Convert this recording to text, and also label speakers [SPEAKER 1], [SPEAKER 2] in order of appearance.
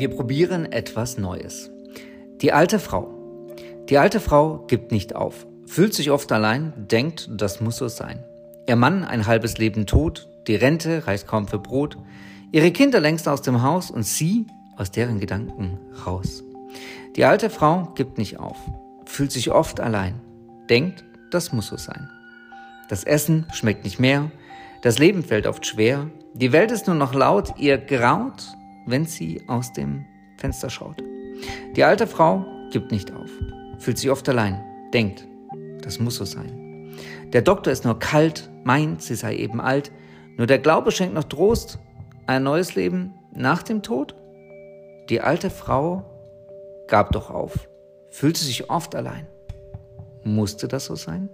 [SPEAKER 1] Wir probieren etwas Neues. Die alte Frau. Die alte Frau gibt nicht auf, fühlt sich oft allein, denkt, das muss so sein. Ihr Mann ein halbes Leben tot, die Rente reicht kaum für Brot, ihre Kinder längst aus dem Haus und sie aus deren Gedanken raus. Die alte Frau gibt nicht auf, fühlt sich oft allein, denkt, das muss so sein. Das Essen schmeckt nicht mehr, das Leben fällt oft schwer, die Welt ist nur noch laut, ihr graut, wenn sie aus dem Fenster schaut. Die alte Frau gibt nicht auf, fühlt sich oft allein, denkt, das muss so sein. Der Doktor ist nur kalt, meint, sie sei eben alt, nur der Glaube schenkt noch Trost, ein neues Leben nach dem Tod. Die alte Frau gab doch auf, fühlte sich oft allein. Musste das so sein?